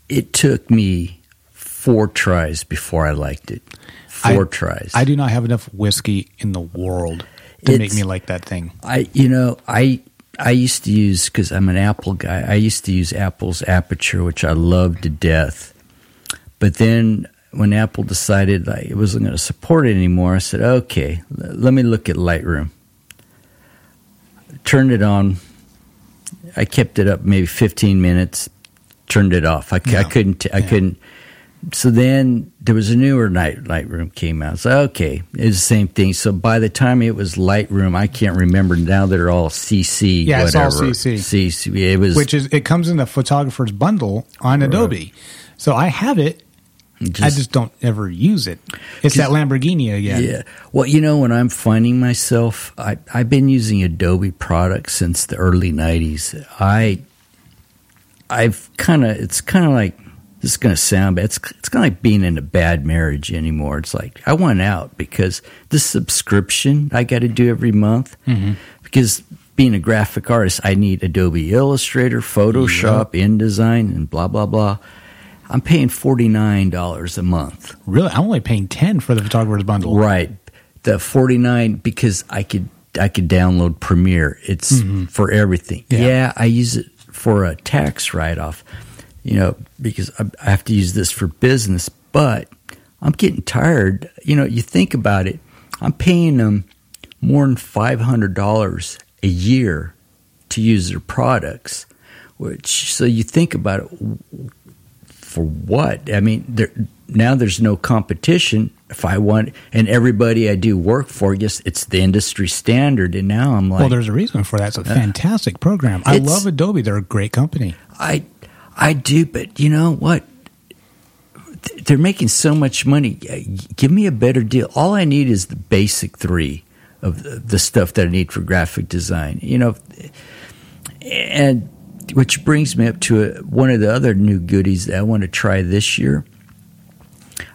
It took me four tries before I liked it. Four I- tries. I do not have enough whiskey in the world to It's- make me like that thing. I you know I I used to use because I'm an Apple guy. I used to use Apple's Aperture, which I loved to death. But then when Apple decided like, it wasn't going to support it anymore, I said, "Okay, l- let me look at Lightroom." Turned it on. I kept it up maybe 15 minutes. Turned it off. I, I couldn't. I Yeah. couldn't. So then there was a newer night Lightroom came out. So okay, it's the same thing. So by the time it was Lightroom, I can't remember now. They're all CC. Yeah, it's all. CC. CC. It was Which is it comes in the photographer's bundle on Adobe. So I have it. I just don't ever use it. It's that Lamborghini again. Yeah. Well, you know, when I'm finding myself, I, I've been using Adobe products since the early '90s. I, I've kind of, it's kind of like this is going to sound bad. It's it's kind of like being in a bad marriage anymore. It's like I want out because this subscription I got to do every month because. Being a graphic artist, I need Adobe Illustrator, Photoshop, InDesign, and blah blah blah. I'm paying forty nine dollars a month. Really, I'm only paying ten for the photographer's bundle. Right. The 49 because I could I could download Premiere. It's for everything. Mm-hmm. Yeah. Yeah. I use it for a tax write off. You know, because I have to use this for business, but I'm getting tired. You know, you think about it. I'm paying them more than $500 a year to use their products. Which so you think about it for what? I mean, there now there's no competition. If I want, and everybody I do work for, yes, it's the industry standard. And now I'm like, Well, there's a reason for that. It's a uh, fantastic program. I love Adobe. They're a great company. I, I do, but you know what? They're making so much money. Give me a better deal. All I need is the basic three of the, the stuff that I need for graphic design. You know, and which brings me up to a, one of the other new goodies that I want to try this year.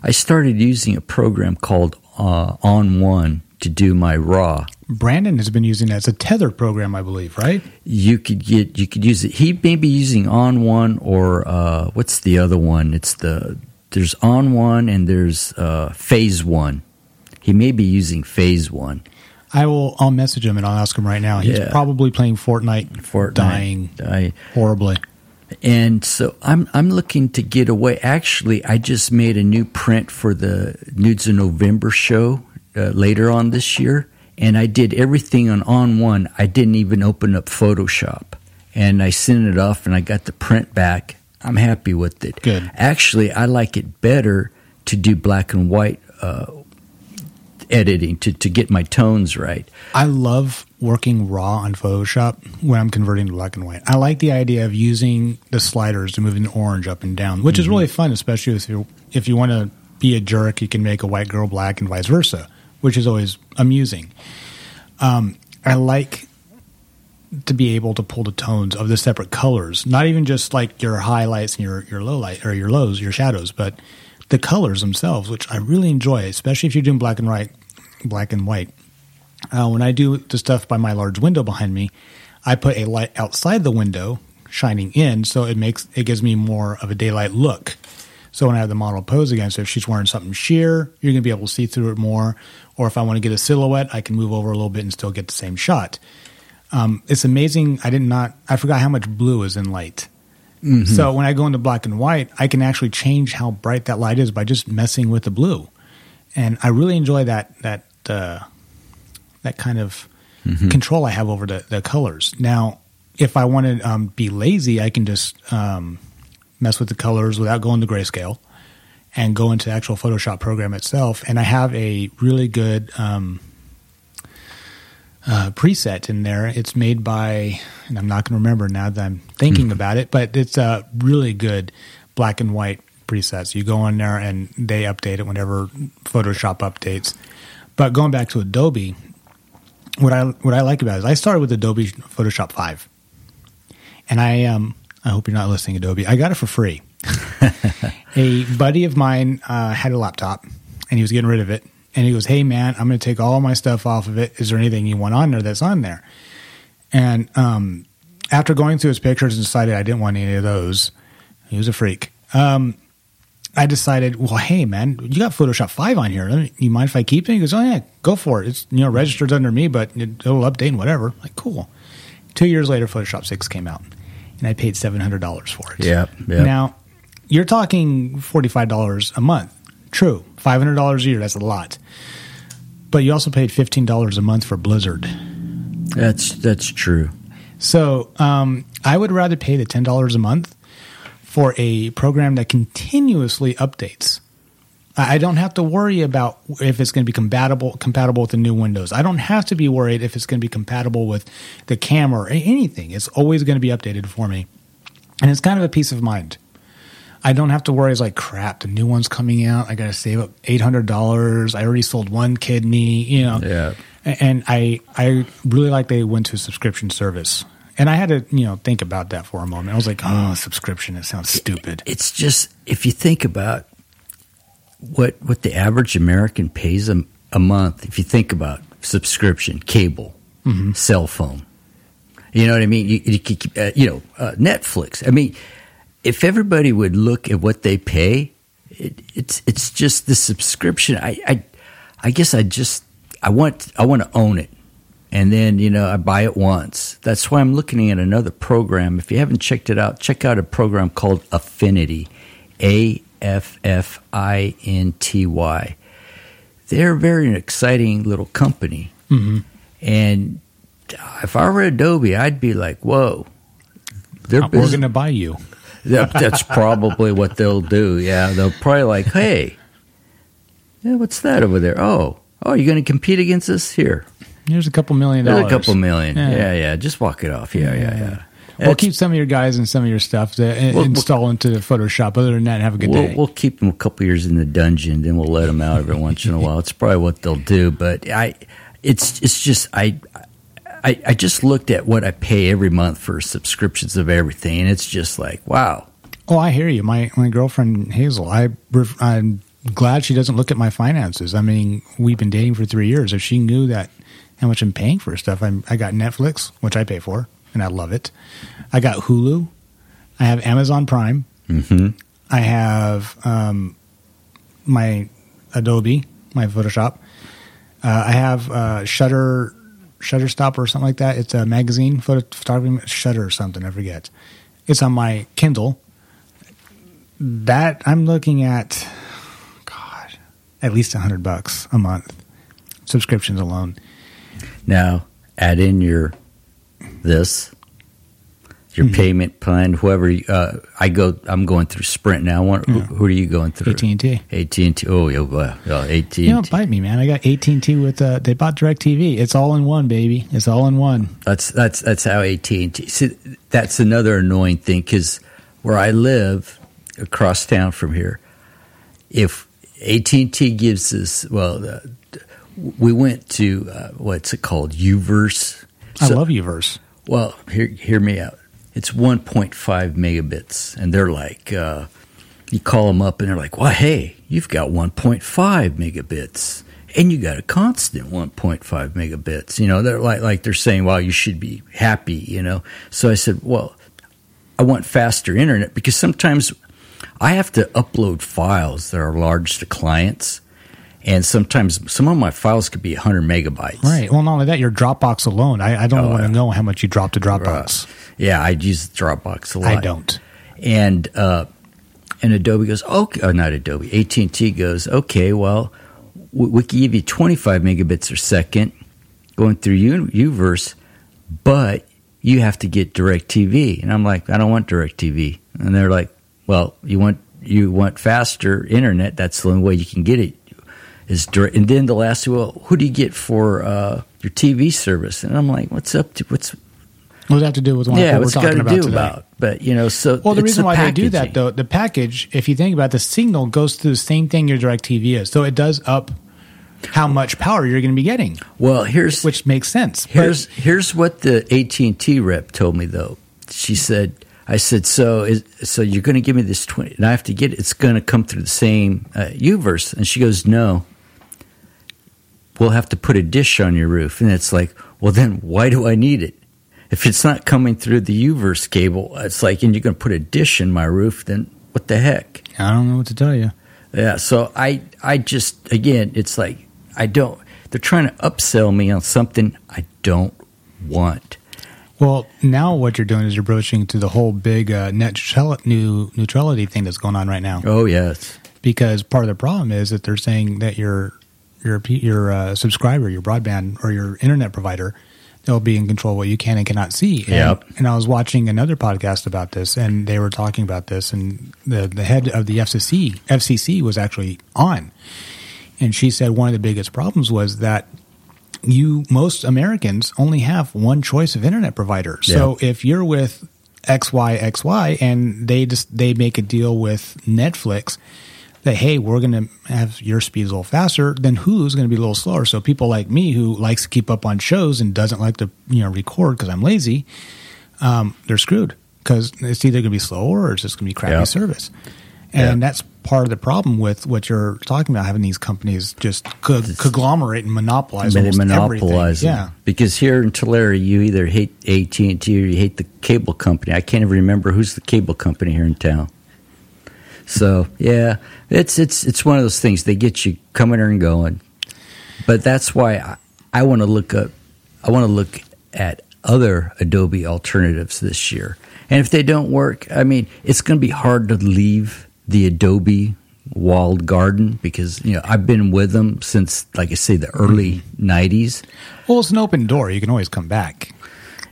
I started using a program called uh, ON1 to do my raw. Brandon has been using that as a tethered program, I believe, right? You could get you could use it. He may be using ON1 or uh, what's the other one? It's the there's ON1 and there's uh, Phase One. He may be using Phase One. I will. I'll message him and I'll ask him right now. He's Yeah. probably playing Fortnite, Fortnite. dying horribly. And so I'm I'm looking to get away. Actually, I just made a new print for the Nudes in November show uh, later on this year, and I did everything on ON1. I didn't even open up Photoshop, and I sent it off, and I got the print back. I'm happy with it. Good. Actually, I like it better to do black and white uh, editing to to get my tones right. I love working raw on Photoshop when I'm converting to black and white. I like the idea of using the sliders to moving the orange up and down, which is really fun, especially if you if you want to be a jerk, you can make a white girl black and vice versa, which is always amusing. Um, I like to be able to pull the tones of the separate colors, not even just like your highlights and your your low light or your lows, your shadows, but the colors themselves, which I really enjoy, especially if you're doing black and white, black and white. Uh, when I do the stuff by my large window behind me, I put a light outside the window shining in, so it makes it gives me more of a daylight look. So when I have the model pose again, so if she's wearing something sheer, you're to be able to see through it more. Or if I want to get a silhouette, I can move over a little bit and still get the same shot. Um, it's amazing. I did not. I forgot how much blue is in light. So when I go into black and white, I can actually change how bright that light is by just messing with the blue, and I really enjoy that that uh, that kind of control I have over the, the colors. Now, if I want to um, be lazy, I can just um, mess with the colors without going to grayscale and go into the actual Photoshop program itself. And I have a really good um, uh, preset in there. It's made by, and I'm not going to remember now that I'm thinking about it, but it's a really good black and white preset. So you go in there and they update it whenever Photoshop updates. But going back to Adobe, what I what I like about it is I started with Adobe Photoshop five, and I um I hope you're not listening, Adobe. I got it for free. a buddy of mine uh, had a laptop, and he was getting rid of it. And he goes, "Hey man, I'm going to take all my stuff off of it. Is there anything you want on there that's on there?" And um, after going through his pictures and decided I didn't want any of those, he was a freak. Um, I decided, well, hey man, you got Photoshop five on here. You mind if I keep it? He goes, oh yeah, go for it. It's you know registered under me, but it, it'll update and whatever. I'm like cool. Two years later, Photoshop six came out, and I paid seven hundred dollars for it. Yeah. yep. Now you're talking forty five dollars a month. True, five hundred dollars a year. That's a lot. But you also paid fifteen dollars a month for Blizzard. That's that's true. So um, I would rather pay the ten dollars a month for a program that continuously updates. I I don't have to worry about if it's going to be compatible compatible with the new Windows. I don't have to be worried if it's going to be compatible with the camera or anything. It's always going to be updated for me, and it's kind of a peace of mind. I don't have to worry. It's like crap. The new one's coming out. I got to save up eight hundred dollars. I already sold one kidney. You know. Yeah. And I I really like they went to a subscription service. And I had to you know think about that for a moment. I was like, oh, subscription. It sounds stupid. It's just if you think about what what the average American pays a, a month, if you think about subscription, cable, cell phone, you know what I mean. You, you, uh, you know uh, Netflix. I mean, if everybody would look at what they pay, it, it's it's just the subscription. I, I I guess I just I want I want to own it. And then, you know, I buy it once. That's why I'm looking at another program. If you haven't checked it out, check out a program called Affinity. A F F I N T Y. They're a very exciting little company. Mm-hmm. And if I were Adobe, I'd be like, whoa. They're We're going to buy you. That, that's probably what they'll do. Yeah, they'll probably like, hey, yeah, what's that over there? Oh, oh, you're going to compete against us here? Here's a couple million There's dollars. a couple million. Yeah. Yeah. yeah, Just walk it off. Yeah, yeah, yeah. We'll That's- keep some of your guys and some of your stuff to We'll- install into the Photoshop. Other than that, have a good we'll, day. we'll keep them a couple years in the dungeon, then we'll let them out every once in a while. It's probably what they'll do. But I, it's it's just I, I I just looked at what I pay every month for subscriptions of everything, and it's just like wow. Oh, I hear you. My my girlfriend Hazel, I ref- I glad she doesn't look at my finances. I mean, we've been dating for three years. If she knew that how much I'm paying for stuff, I'm, I got Netflix, which I pay for, and I love it. I got Hulu. I have Amazon Prime. hmm I have um, my Adobe, my Photoshop. Uh, I have uh, Shutter, Shutterstop or something like that. It's a magazine photo photography Shutter or something. I forget. It's on my Kindle. That I'm looking at, God, at least a hundred bucks a month subscriptions alone. Now add in your this your Mhm. payment plan. Whoever you- uh, I go, I'm going through Sprint now. What, who, Yeah. who are you going through? AT and T. AT and T. Oh yeah, well, well, AT You don't bite me, man. I got AT and T with. Uh, they bought Directv. It's all in one, baby. It's all in one. That's that's that's how AT and T. See, that's another annoying thing because where I live, across town from here, if AT and T gives us well, uh, we went to uh, what's it called, Uverse. I love Uverse. Well, hear hear me out. It's 1.5 megabits, and they're like, uh, you call them up, and they're like, "Well, hey, you've got 1.5 megabits, and you got a constant 1.5 megabits." You know, they're like like they're saying, "Well, you should be happy," you know. So I said, "Well, I want faster internet because sometimes I have to upload files that are large to clients." And sometimes some of my files could be 100 megabytes. Right. Well, not only that, your Dropbox alone. I, I don't Oh, want to know how much you drop to Dropbox. Yeah, I use Dropbox a lot. I don't. And uh, and Adobe goes, okay, oh, not Adobe, AT and T goes, okay, well, we, we can give you 25 megabits a second going through U- Uverse, but you have to get Directv. And I'm like, I don't want Directv. And they're like, well, you want you want faster internet. That's the only way you can get it. Is direct. And then they'll ask well, who do you get for uh, your TV service? And I'm like, what's up to what's What does that have to do with what yeah, we're what's got talking about today? about? But you know, so Well, the reason why they do that, though, the package, if you think about it, the signal goes through the same thing your DirecTV is. So it does up how much power you're going to be getting, Well, here's which makes sense. But- here's here's what the AT and T rep told me though. She said, "I said so. Is, so you're going to give me this twenty, and I have to get it. It's going to come through the same uh, Uverse." And she goes, "No, we'll have to put a dish on your roof." And it's like, well, then why do I need it? If it's not coming through the Uverse cable, it's like, and you're going to put a dish in my roof, then what the heck? I don't know what to tell you. Yeah, so I I just again, it's like I don't. They're trying to upsell me on something I don't want. Well, now what you're doing is you're broaching to the whole big uh, net new neutrality thing that's going on right now. Oh yes, because part of the problem is that they're saying that your your your uh, subscriber, your broadband or your internet provider, they'll be in control of what you can and cannot see. And, Yep. and I was watching another podcast about this, and they were talking about this, and the the head of the FCC FCC was actually on, and she said one of the biggest problems was that you most Americans only have one choice of internet provider. So if you're with XYXY and they just they make a deal with Netflix that hey, we're going to have your speeds a little faster, then Hulu's going to be a little slower. So people like me who likes to keep up on shows and doesn't like to you know record because I'm lazy, um, they're screwed because it's either going to be slower or it's just going to be crappy Yeah. service. And Yeah. that's part of the problem with what you're talking about, having these companies just co- conglomerate and monopolize almost monopolize everything. Yeah, Because here in Tulare, you either hate AT and T or you hate the cable company. I can't even remember who's the cable company here in town. So yeah, it's it's it's one of those things. They get you coming and going, but that's why I, I want to look up. I want to look at other Adobe alternatives this year. And if they don't work, I mean, it's going to be hard to leave the Adobe walled garden because you know I've been with them since, like I say, the early mm-hmm. '90s. well, it's an open door. You can always come back.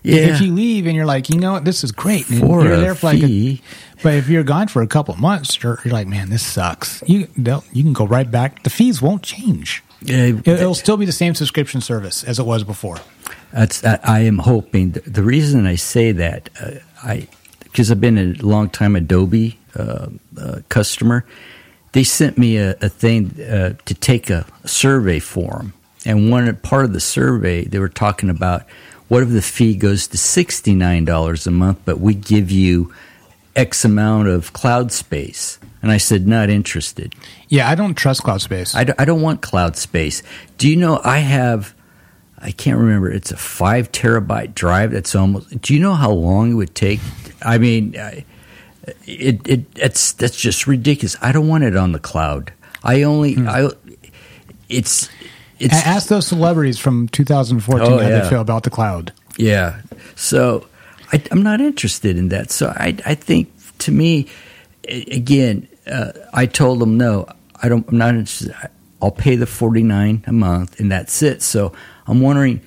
Yeah, If you leave and you're like, you know what, this is great, for you're there for like, a. but if you're gone for a couple of months, you're, you're like, man, this sucks. You you can go right back. The fees won't change. Yeah, It, it'll still be the same subscription service as it was before. That's I, I am hoping. The, reason I say that, uh, I because I've been a long time Adobe uh, uh, customer. They sent me a, a thing uh, to take a survey for them, and one part of the survey they were talking about what if the fee goes to sixty nine dollars a month, but we give you X amount of cloud space. And I said, not interested. Yeah, I don't trust cloud space. I, d- I don't want cloud space. Do you know I have, I can't remember, it's a five terabyte drive that's almost, do you know how long it would take? I mean, I, it, it it's that's just ridiculous. I don't want it on the cloud. I only hmm. I it's it's Ask those celebrities from 2014 Oh, how yeah. they feel about the cloud. Yeah. So I, I'm not interested in that. So I, I think to me, again, uh, I told them no. I don't. I'm not interested. I'll pay the 49 a month, and that's it. So I'm wondering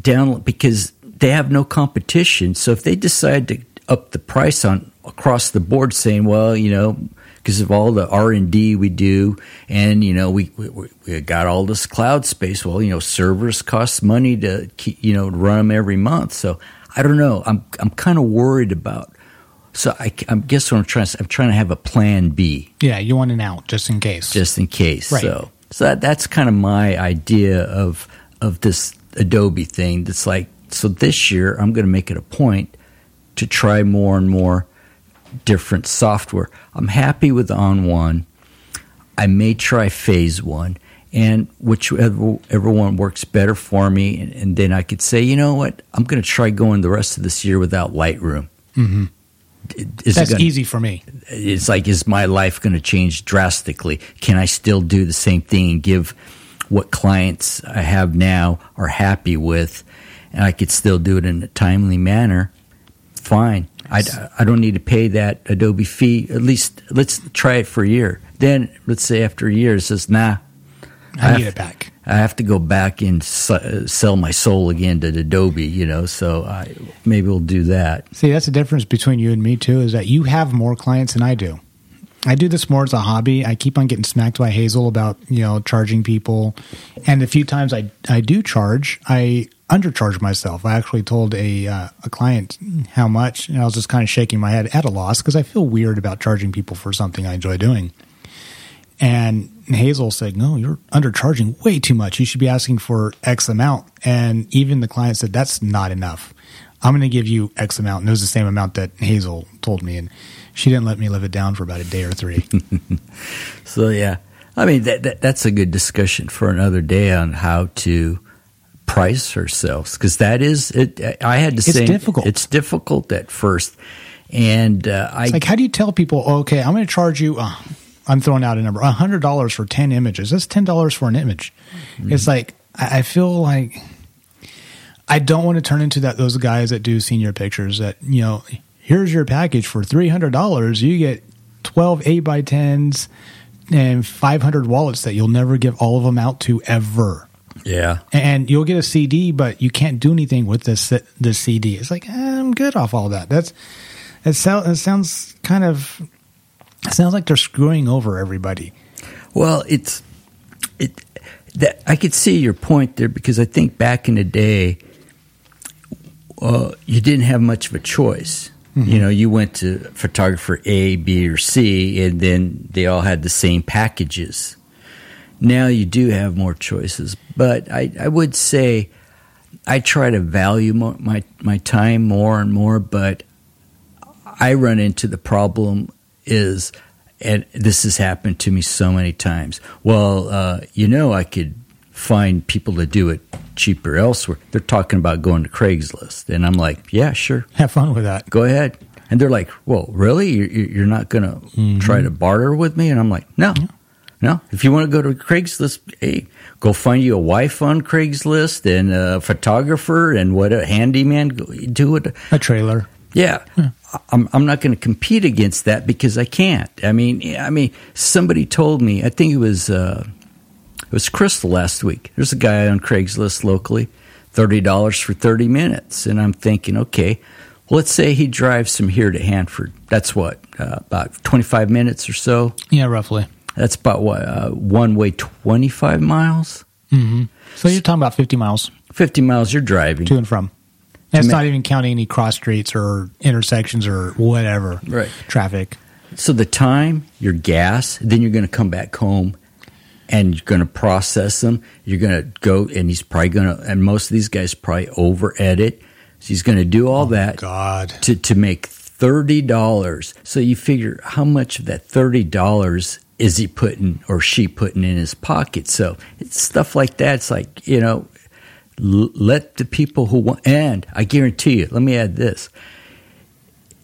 down because they have no competition. So if they decide to up the price on across the board, saying, well, you know. Because of all the R and D we do, and you know we, we we got all this cloud space. Well, you know servers cost money to keep, you know run them every month. So I don't know. I'm I'm kind of worried about. So I, I guess what I'm trying to I'm trying to have a plan B Yeah, you want an out just in case. just in case. Right. So so that, that's kind of my idea of of this Adobe thing. That's like so this year I'm going to make it a point to try more and more different software. I'm happy with ON1. I may try Phase One, and whichever one works better for me, and, and then I could say, you know what, I'm going to try going the rest of this year without Lightroom. Mm-hmm. That's easy for me. it's like is my life going to change drastically? Can i still do the same thing and give what clients i have now are happy with? And i could still do it in a timely manner? Fine. I, I don't need to pay that adobe fee. At least let's try it for a year. Then let's say after a year it says nah I need have- it back. I have to go back and uh, sell my soul again to Adobe, you know. So I, maybe we'll do that. See, that's the difference between you and me too. Is that you have more clients than I do. I do this more as a hobby. I keep on getting smacked by Hazel about you know charging people, and the few times I I do charge, I undercharge myself. I actually told a uh, a client how much, and I was just kind of shaking my head at a loss because I feel weird about charging people for something I enjoy doing. And Hazel said, "No, you're undercharging way too much. You should be asking for X amount." And even the client said, "That's not enough. I'm going to give you X amount." And it was the same amount that Hazel told me, and she didn't let me live it down for about a day or three. So yeah, I mean that, that that's a good discussion for another day on how to price ourselves because that is it. I had to It's say difficult. It's difficult at first, and uh, I It's like, how do you tell people, okay, I'm going to charge you, uh, I'm throwing out a number, $100 for 10 images. That's $10 for an image. It's like, I, feel like I don't want to turn into that those guys that do senior pictures that, you know, here's your package for $300. You get 12 8 by 10s and 500 wallets that you'll never give all of them out to ever. yeah And you'll get a CD, but you can't do anything with this the CD. It's like eh, I'm good off all that. That's it sounds kind of it sounds like they're screwing over everybody. Well, it's it that I could see your point there because I think back in the day, uh, you didn't have much of a choice. You know, you went to photographer A, B, or C, and then they all had the same packages. Now you do have more choices, but I, I would say I try to value mo- my my time more and more, but I run into the problem is, and this has happened to me so many times. Well, uh, you know, I could find people to do it cheaper elsewhere. They're talking about going to Craigslist, and I'm like, yeah, sure, Have fun with that. go ahead. And they're like, well, really? You're, you're not going to try to barter with me? And I'm like, no, no. If you want to go to Craigslist, hey, go find you a wife on Craigslist and a photographer and what a handyman. Go Do it. A trailer. Yeah, I'm I'm not going to compete against that because I can't. I mean, I mean, somebody told me. I think it was uh, it was Crystal last week. There's a guy on Craigslist locally, thirty dollars for thirty minutes, and I'm thinking, okay, well, let's say he drives from here to Hanford. That's what uh, about twenty five minutes or so. Yeah, roughly. That's about what uh, one way twenty five miles, So you're talking about 50 miles fifty miles. You're driving. to and from. That's not even counting any cross streets or intersections or whatever. Right. Traffic. So the time, your gas, then you're going to come back home and you're going to process them. You're going to go, and he's probably going to, and most of these guys probably over edit. So he's going to do all oh, that God. to, to make thirty dollars. So you figure how much of that thirty dollars is he putting or she putting in his pocket? So it's stuff like that. It's like you know, l- let the people who want. And I guarantee you, let me add this: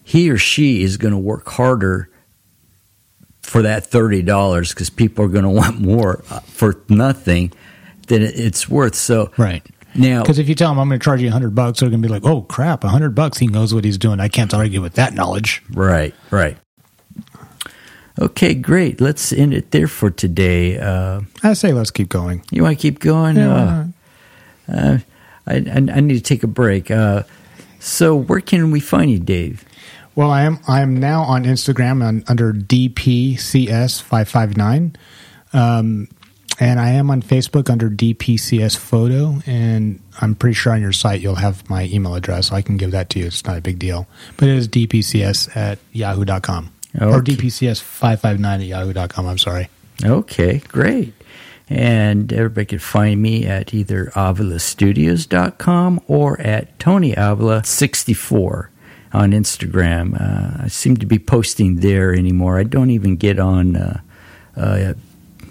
he or she is going to work harder for that thirty dollars because people are going to want more uh, for nothing than it's worth. So Right. now, Because if you tell them I'm going to charge you 100 bucks, they're going to be like, oh, crap, 100 bucks. He knows what he's doing. I can't argue with that knowledge. Right, right. Okay, great. Let's end it there for today. Uh, I say let's keep going. you want to keep going? Yeah, Uh, uh, I, I, I need to take a break. Uh, so, where can we find you, Dave? Well, I am I am now on Instagram on, under DPCS559. Um, and I am on Facebook under DPCS Photo. And I'm pretty sure on your site you'll have my email address. So I can give that to you. It's not a big deal. But it is DPCS at yahoo.com. Or DPCS559 at yahoo.com. I'm sorry. Okay, great. And everybody can find me at either avilastudios.com or at TonyAvila64 on Instagram. Uh, I seem to be posting there anymore. I don't even get on uh, uh,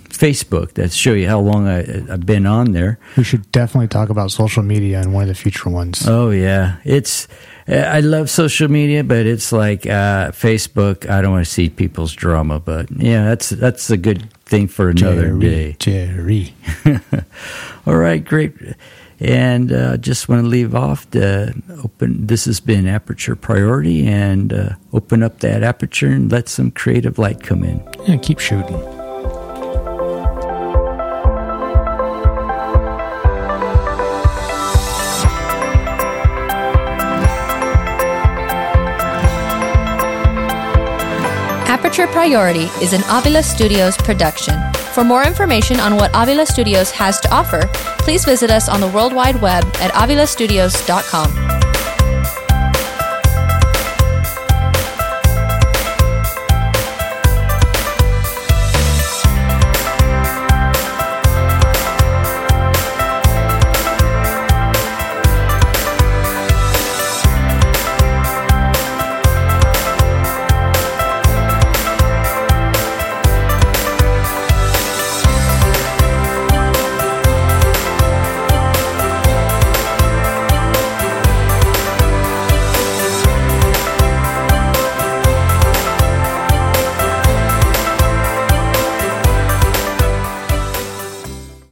Facebook. That show you how long I, I've been on there. We should definitely talk about social media in one of the future ones. Oh yeah, it's. I love social media, but it's like uh, Facebook. I don't want to see people's drama, but yeah, that's that's a good thing for another day. Jerry. All right, great. And uh, just want to leave off the open. This has been Aperture Priority, and uh, open up that aperture and let some creative light come in. Yeah, keep shooting. Aperture Priority is an Avila Studios production. For more information on what Avila Studios has to offer, please visit us on the World Wide Web at avilastudios.com.